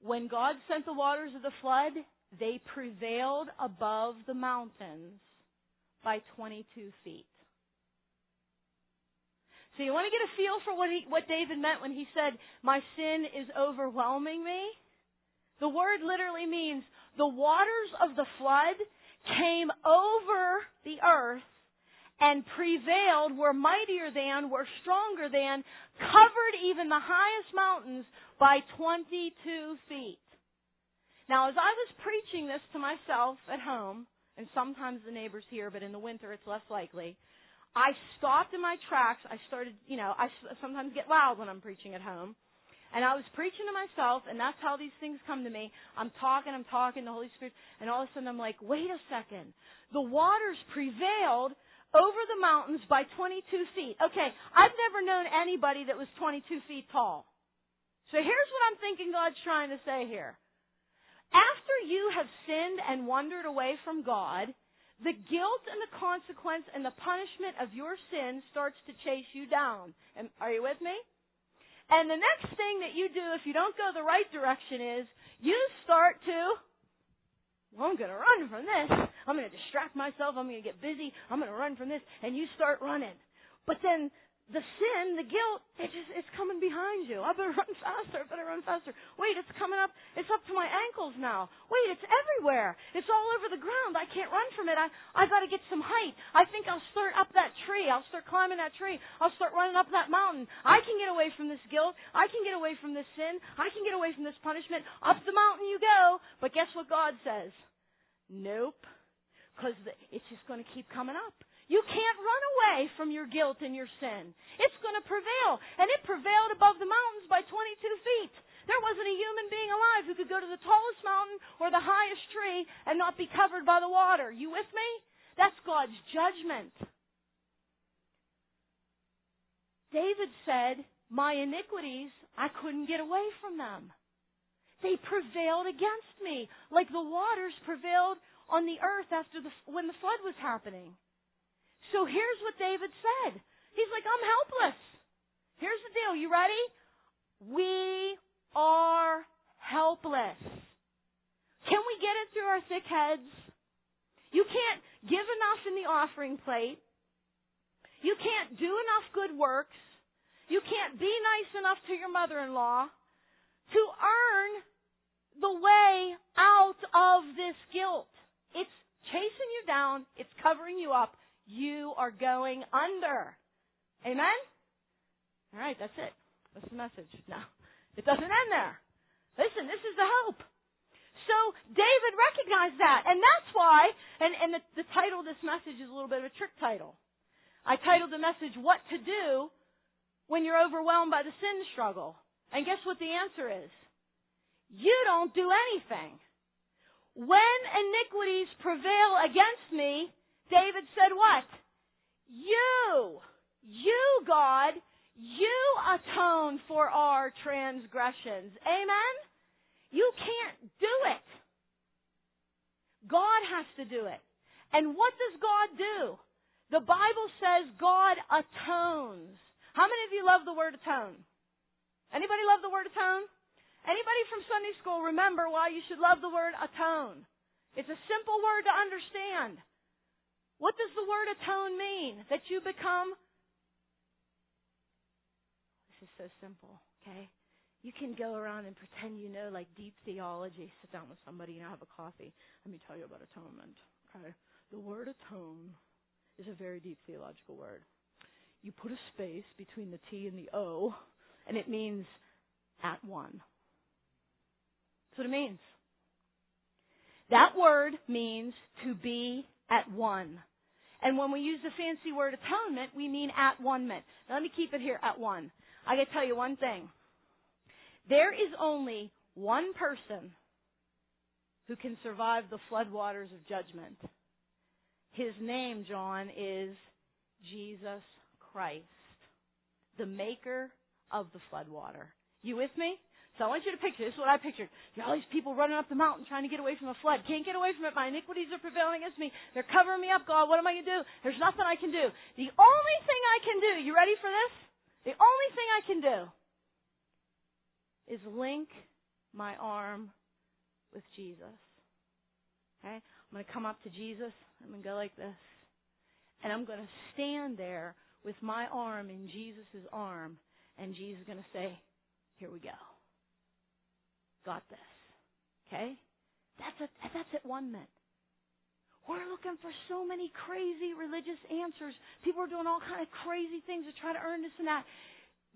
When God sent the waters of the flood, they prevailed above the mountains by 22 feet. So you want to get a feel for what he, what David meant when he said, my sin is overwhelming me? The word literally means the waters of the flood came over the earth and prevailed, were mightier than, were stronger than, covered even the highest mountains by 22 feet. Now, as I was preaching this to myself at home, and sometimes the neighbors hear, but in the winter it's less likely, I stopped in my tracks. I started, you know, I sometimes get loud when I'm preaching at home. And I was preaching to myself, and that's how these things come to me. I'm talking, I'm talking, the Holy Spirit, and all of a sudden I'm like, wait a second. The waters prevailed over the mountains by 22 feet. Okay, I've never known anybody that was 22 feet tall. So here's what I'm thinking God's trying to say here. After you have sinned and wandered away from God, the guilt and the consequence and the punishment of your sin starts to chase you down. Are you with me? And the next thing that you do if you don't go the right direction is you start to well, I'm going to run from this. I'm going to distract myself. I'm going to get busy. I'm going to run from this. And you start running. But then the sin, the guilt, it just, it's coming behind you. I better run faster. I better run faster. Wait, it's coming up. It's up to my ankles now. Wait, it's everywhere. It's all over the ground. I can't run from it. I, I gotta get some height. I think I'll start up that tree. I'll start climbing that tree. I'll start running up that mountain. I can get away from this guilt. I can get away from this sin. I can get away from this punishment. Up the mountain you go. But guess what God says? Nope. Cause it's just gonna keep coming up. You can't run away from your guilt and your sin. It's going to prevail. And it prevailed above the mountains by 22 feet. There wasn't a human being alive who could go to the tallest mountain or the highest tree and not be covered by the water. You with me? That's God's judgment. David said, My iniquities, I couldn't get away from them. They prevailed against me, like the waters prevailed on the earth after the, when the flood was happening. So here's what David said. He's like, I'm helpless. Here's the deal. You ready? We are helpless. Can we get it through our thick heads? You can't give enough in the offering plate. You can't do enough good works. You can't be nice enough to your mother-in-law to earn the way out of this guilt. It's chasing you down. It's covering you up you are going under. Amen? All right, that's it. That's the message. No, it doesn't end there. Listen, this is the hope. So David recognized that, and that's why, and, and the, the title of this message is a little bit of a trick title. I titled the message, What to Do When You're Overwhelmed by the Sin Struggle. And guess what the answer is? You don't do anything. When iniquities prevail against me, David said what? You, you, God, you atone for our transgressions. Amen? You can't do it. God has to do it. And what does God do? The Bible says God atones. How many of you love the word atone? Anybody love the word atone? Anybody from Sunday school remember why you should love the word atone? It's a simple word to understand. What does the word atone mean? That you become. This is so simple, okay? You can go around and pretend you know like deep theology. Sit down with somebody and have a coffee. Let me tell you about atonement. Okay? The word atone is a very deep theological word. You put a space between the T and the O, and it means at one. That's what it means. That word means to be at one. And when we use the fancy word atonement, we mean at one. Now let me keep it here at one. I gotta tell you one thing. There is only one person who can survive the floodwaters of judgment. His name, John, is Jesus Christ, the maker of the floodwater. You with me? So I want you to picture, this is what I pictured. You all these people running up the mountain trying to get away from a flood. Can't get away from it. My iniquities are prevailing against me. They're covering me up, God. What am I going to do? There's nothing I can do. The only thing I can do, you ready for this? The only thing I can do is link my arm with Jesus. Okay? I'm going to come up to Jesus. I'm going to go like this. And I'm going to stand there with my arm in Jesus' arm. And Jesus is going to say, Here we go. Got this. Okay? That's, a, that's at one minute. We're looking for so many crazy religious answers. People are doing all kind of crazy things to try to earn this and that.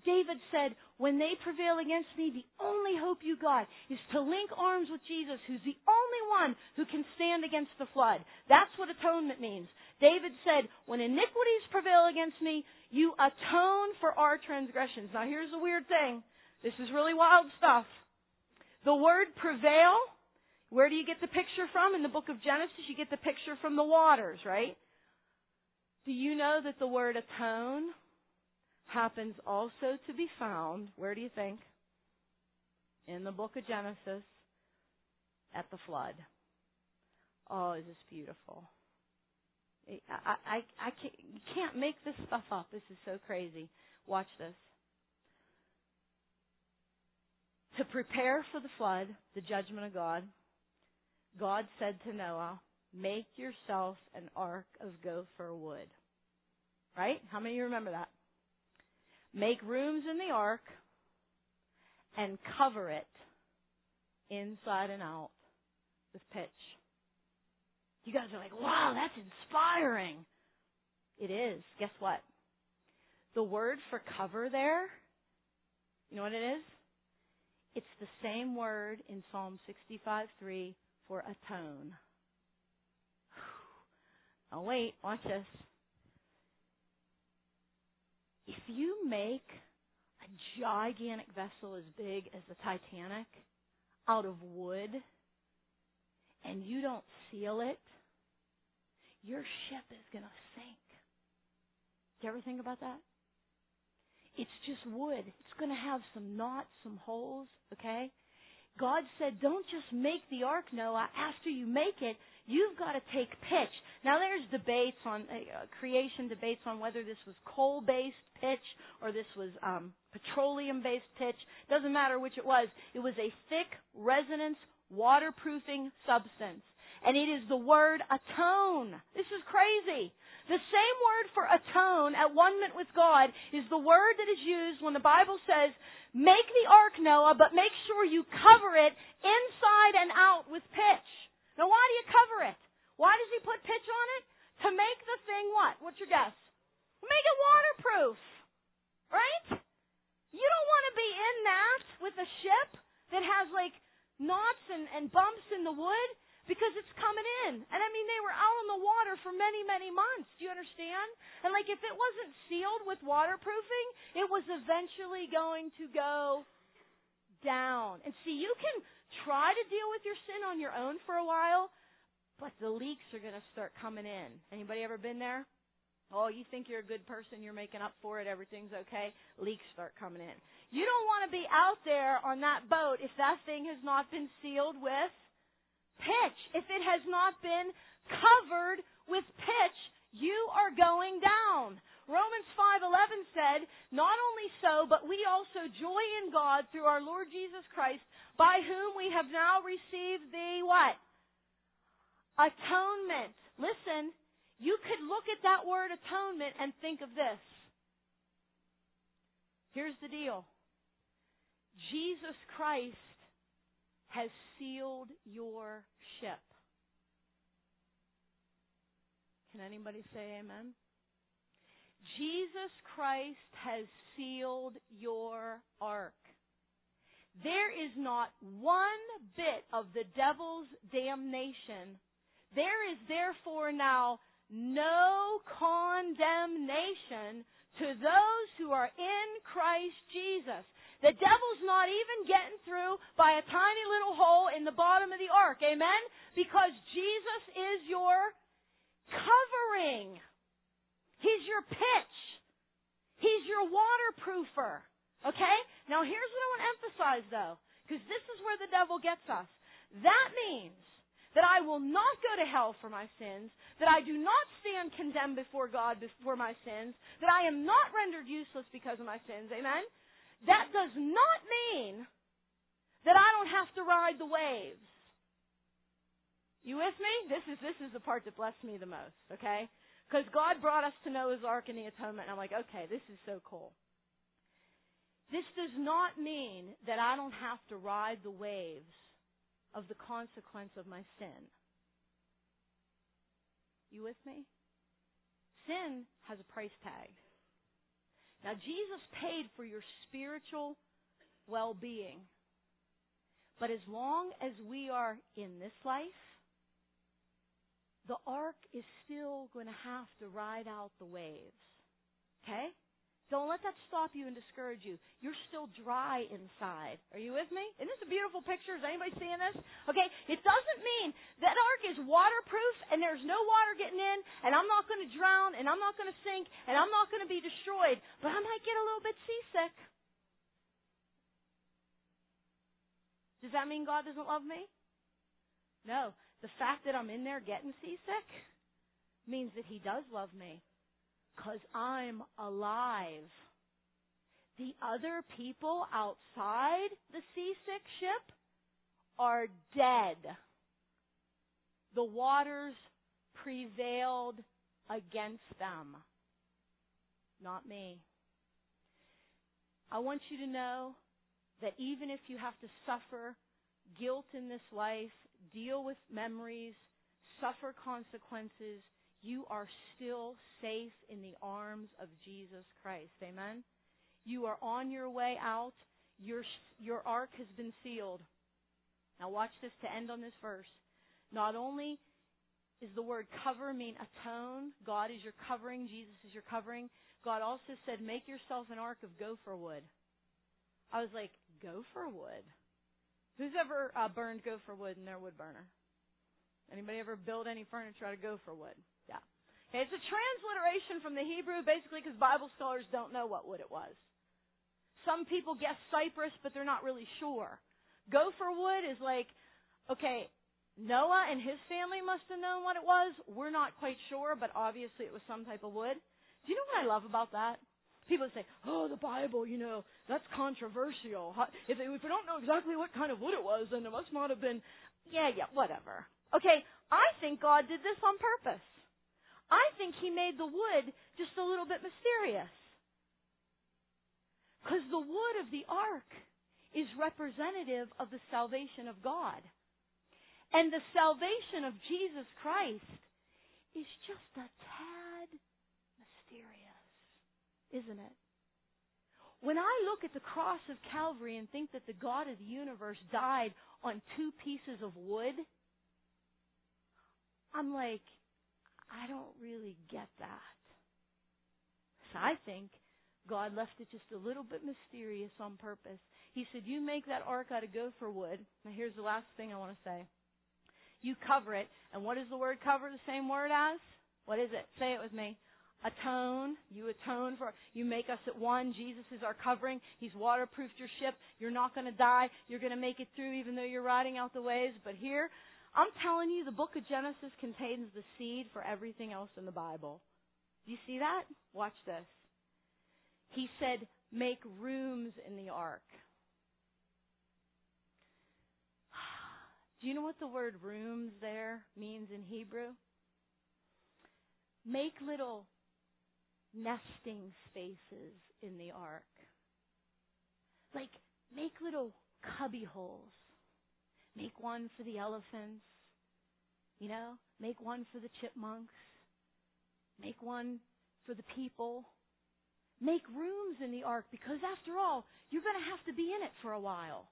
David said, when they prevail against me, the only hope you got is to link arms with Jesus, who's the only one who can stand against the flood. That's what atonement means. David said, when iniquities prevail against me, you atone for our transgressions. Now here's the weird thing. This is really wild stuff. The word prevail where do you get the picture from? In the book of Genesis, you get the picture from the waters, right? Do you know that the word atone happens also to be found, where do you think? In the book of Genesis, at the flood. Oh, is this beautiful? I, I, I can't, you can't make this stuff up. This is so crazy. Watch this. To prepare for the flood, the judgment of God, God said to Noah, Make yourself an ark of gopher wood. Right? How many of you remember that? Make rooms in the ark and cover it inside and out with pitch. You guys are like, wow, that's inspiring. It is. Guess what? The word for cover there, you know what it is? It's the same word in Psalm 65 3 for atone. Oh, wait, watch this. If you make a gigantic vessel as big as the Titanic out of wood and you don't seal it, your ship is going to sink. Do you ever think about that? It's just wood. It's going to have some knots, some holes, okay? God said, don't just make the ark, Noah. After you make it, you've got to take pitch. Now there's debates on, uh, creation debates on whether this was coal-based pitch or this was um, petroleum-based pitch. Doesn't matter which it was. It was a thick resonance waterproofing substance. And it is the word atone. This is crazy. The same word for atone at one minute with God is the word that is used when the Bible says Make the ark, Noah, but make sure you cover it inside and out with pitch. Now, why do you cover it? Why does he put pitch on it? To make the thing what? What's your guess? Make it waterproof. Right? You don't want to be in that with a ship that has like knots and, and bumps in the wood because it's coming in. And I mean, they were out on the water for many, many months. Do you understand? And like, if it wasn't sealed with waterproofing, it was eventually going to go down. And see, you can try to deal with your sin on your own for a while, but the leaks are going to start coming in. Anybody ever been there? Oh, you think you're a good person, you're making up for it, everything's okay. Leaks start coming in. You don't want to be out there on that boat if that thing has not been sealed with pitch. If it has not been covered with pitch, you are going down. Romans 5:11 said, "Not only so, but we also joy in God through our Lord Jesus Christ, by whom we have now received the what? Atonement. Listen, you could look at that word atonement and think of this. Here's the deal. Jesus Christ has sealed your ship. Can anybody say amen? Jesus Christ has sealed your ark. There is not one bit of the devil's damnation. There is therefore now no condemnation to those who are in Christ Jesus. The devil's not even getting through by a tiny little hole in the bottom of the ark. Amen? Because Jesus is your covering. He's your pitch. He's your waterproofer. Okay? Now here's what I want to emphasize though, because this is where the devil gets us. That means that I will not go to hell for my sins, that I do not stand condemned before God for my sins, that I am not rendered useless because of my sins. Amen? That does not mean that I don't have to ride the waves. You with me? This is this is the part that blessed me the most, okay? Because God brought us to Noah's Ark and the atonement, and I'm like, okay, this is so cool. This does not mean that I don't have to ride the waves of the consequence of my sin. You with me? Sin has a price tag. Now, Jesus paid for your spiritual well being. But as long as we are in this life, the ark is still going to have to ride out the waves. Okay? Don't let that stop you and discourage you. You're still dry inside. Are you with me? Isn't this a beautiful picture? Is anybody seeing this? Okay, it doesn't mean that ark is waterproof and there's no water getting in and I'm not going to drown and I'm not going to sink and I'm not going to be destroyed, but I might get a little bit seasick. Does that mean God doesn't love me? No. The fact that I'm in there getting seasick means that He does love me because I'm alive. The other people outside the seasick ship are dead. The waters prevailed against them, not me. I want you to know that even if you have to suffer guilt in this life, deal with memories, suffer consequences, you are still safe in the arms of Jesus Christ. Amen? You are on your way out. Your, your ark has been sealed. Now watch this to end on this verse. Not only is the word cover mean atone, God is your covering, Jesus is your covering. God also said, make yourself an ark of gopher wood. I was like, gopher wood? Who's ever uh, burned gopher wood in their wood burner? Anybody ever build any furniture out of gopher wood? Yeah. Okay, it's a transliteration from the Hebrew, basically, because Bible scholars don't know what wood it was. Some people guess cypress, but they're not really sure. Gopher wood is like, okay, Noah and his family must have known what it was. We're not quite sure, but obviously it was some type of wood. Do you know what I love about that? People say, "Oh, the Bible, you know, that's controversial. If, if we don't know exactly what kind of wood it was, then it must not have been." Yeah, yeah, whatever. Okay, I think God did this on purpose. I think he made the wood just a little bit mysterious. Because the wood of the ark is representative of the salvation of God. And the salvation of Jesus Christ is just a tad mysterious, isn't it? When I look at the cross of Calvary and think that the God of the universe died on two pieces of wood, I'm like, I don't really get that. So I think God left it just a little bit mysterious on purpose. He said, You make that ark out of gopher wood. Now, here's the last thing I want to say. You cover it. And what is the word cover the same word as? What is it? Say it with me. Atone. You atone for, you make us at one. Jesus is our covering. He's waterproofed your ship. You're not going to die. You're going to make it through even though you're riding out the waves. But here, I'm telling you, the book of Genesis contains the seed for everything else in the Bible. Do you see that? Watch this. He said, make rooms in the ark. Do you know what the word rooms there means in Hebrew? Make little nesting spaces in the ark. Like, make little cubby holes Make one for the elephants. You know, make one for the chipmunks. Make one for the people. Make rooms in the ark because after all, you're going to have to be in it for a while.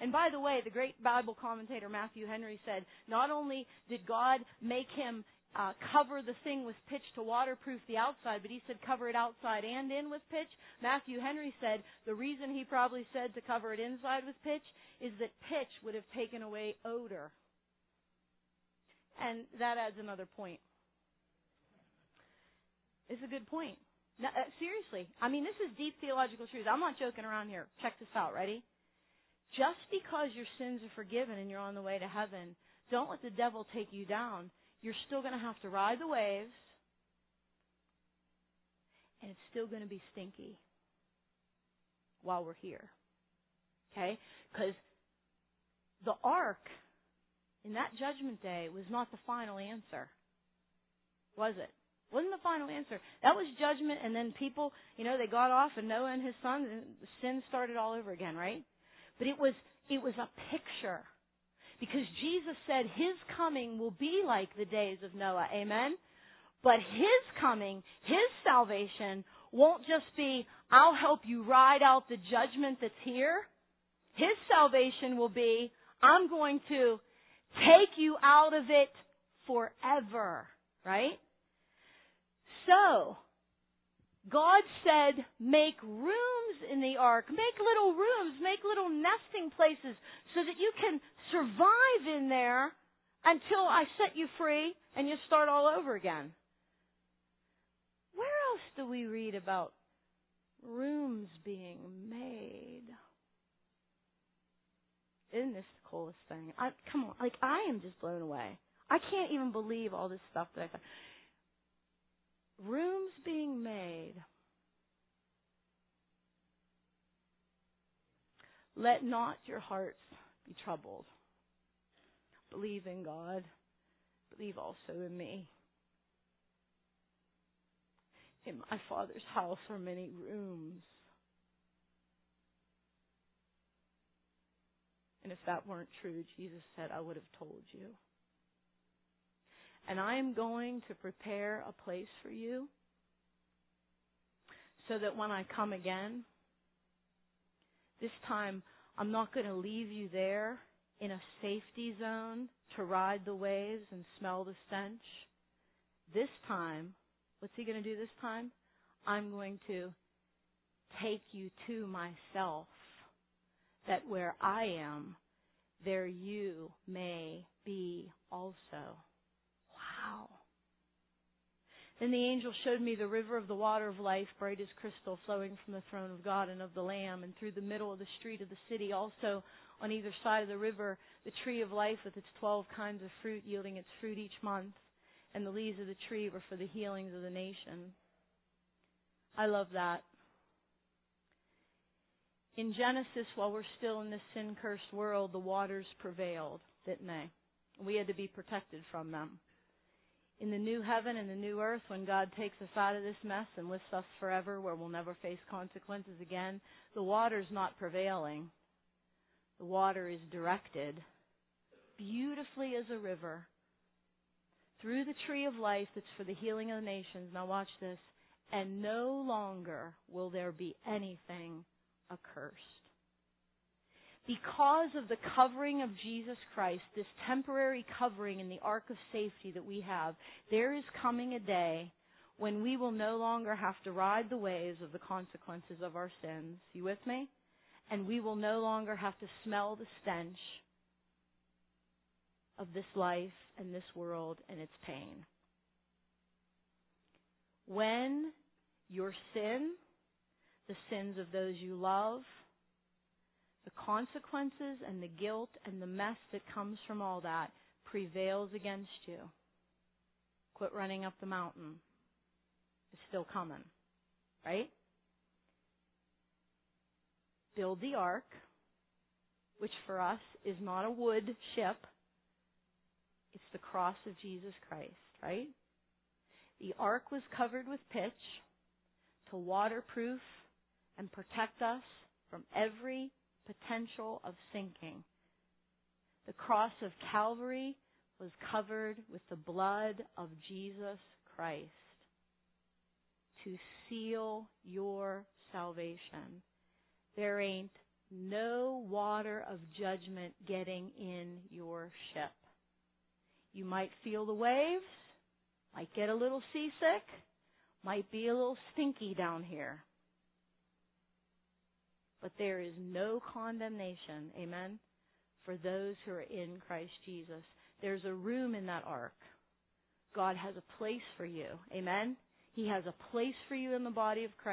And by the way, the great Bible commentator Matthew Henry said, not only did God make him uh, cover the thing with pitch to waterproof the outside, but he said cover it outside and in with pitch. Matthew Henry said the reason he probably said to cover it inside with pitch is that pitch would have taken away odor. And that adds another point. It's a good point. Uh, seriously, I mean, this is deep theological truth. I'm not joking around here. Check this out. Ready? Just because your sins are forgiven and you're on the way to heaven, don't let the devil take you down you're still going to have to ride the waves, and it's still going to be stinky while we're here. Okay? Because the ark in that judgment day was not the final answer. Was it? Wasn't the final answer. That was judgment and then people, you know, they got off and Noah and his sons and sin started all over again, right? But it was, it was a picture. Because Jesus said his coming will be like the days of Noah. Amen? But his coming, his salvation won't just be, I'll help you ride out the judgment that's here. His salvation will be, I'm going to take you out of it forever. Right? So, God said, make rooms in the ark, make little rooms, make little nesting places so that you can survive in there until I set you free and you start all over again. Where else do we read about rooms being made? Isn't this the coolest thing? I, come on, like I am just blown away. I can't even believe all this stuff that I found. Rooms being made. Let not your hearts be troubled. Believe in God. Believe also in me. In my Father's house are many rooms. And if that weren't true, Jesus said, I would have told you. And I am going to prepare a place for you so that when I come again, this time I'm not going to leave you there in a safety zone to ride the waves and smell the stench. This time, what's he going to do this time? I'm going to take you to myself that where I am, there you may be also. Wow. Then the angel showed me the river of the water of life, bright as crystal, flowing from the throne of God and of the Lamb, and through the middle of the street of the city. Also, on either side of the river, the tree of life with its twelve kinds of fruit, yielding its fruit each month, and the leaves of the tree were for the healings of the nation. I love that. In Genesis, while we're still in this sin cursed world, the waters prevailed, didn't they? We had to be protected from them in the new heaven and the new earth, when God takes us out of this mess and lifts us forever where we'll never face consequences again, the water's not prevailing. The water is directed beautifully as a river through the tree of life that's for the healing of the nations. Now watch this. And no longer will there be anything accursed because of the covering of Jesus Christ, this temporary covering in the ark of safety that we have, there is coming a day when we will no longer have to ride the waves of the consequences of our sins. You with me? And we will no longer have to smell the stench of this life and this world and its pain. When your sin, the sins of those you love, the consequences and the guilt and the mess that comes from all that prevails against you. Quit running up the mountain. It's still coming. Right? Build the ark, which for us is not a wood ship. It's the cross of Jesus Christ, right? The ark was covered with pitch to waterproof and protect us from every potential of sinking. The cross of Calvary was covered with the blood of Jesus Christ to seal your salvation. There ain't no water of judgment getting in your ship. You might feel the waves, might get a little seasick, might be a little stinky down here. But there is no condemnation, amen, for those who are in Christ Jesus. There's a room in that ark. God has a place for you, amen. He has a place for you in the body of Christ.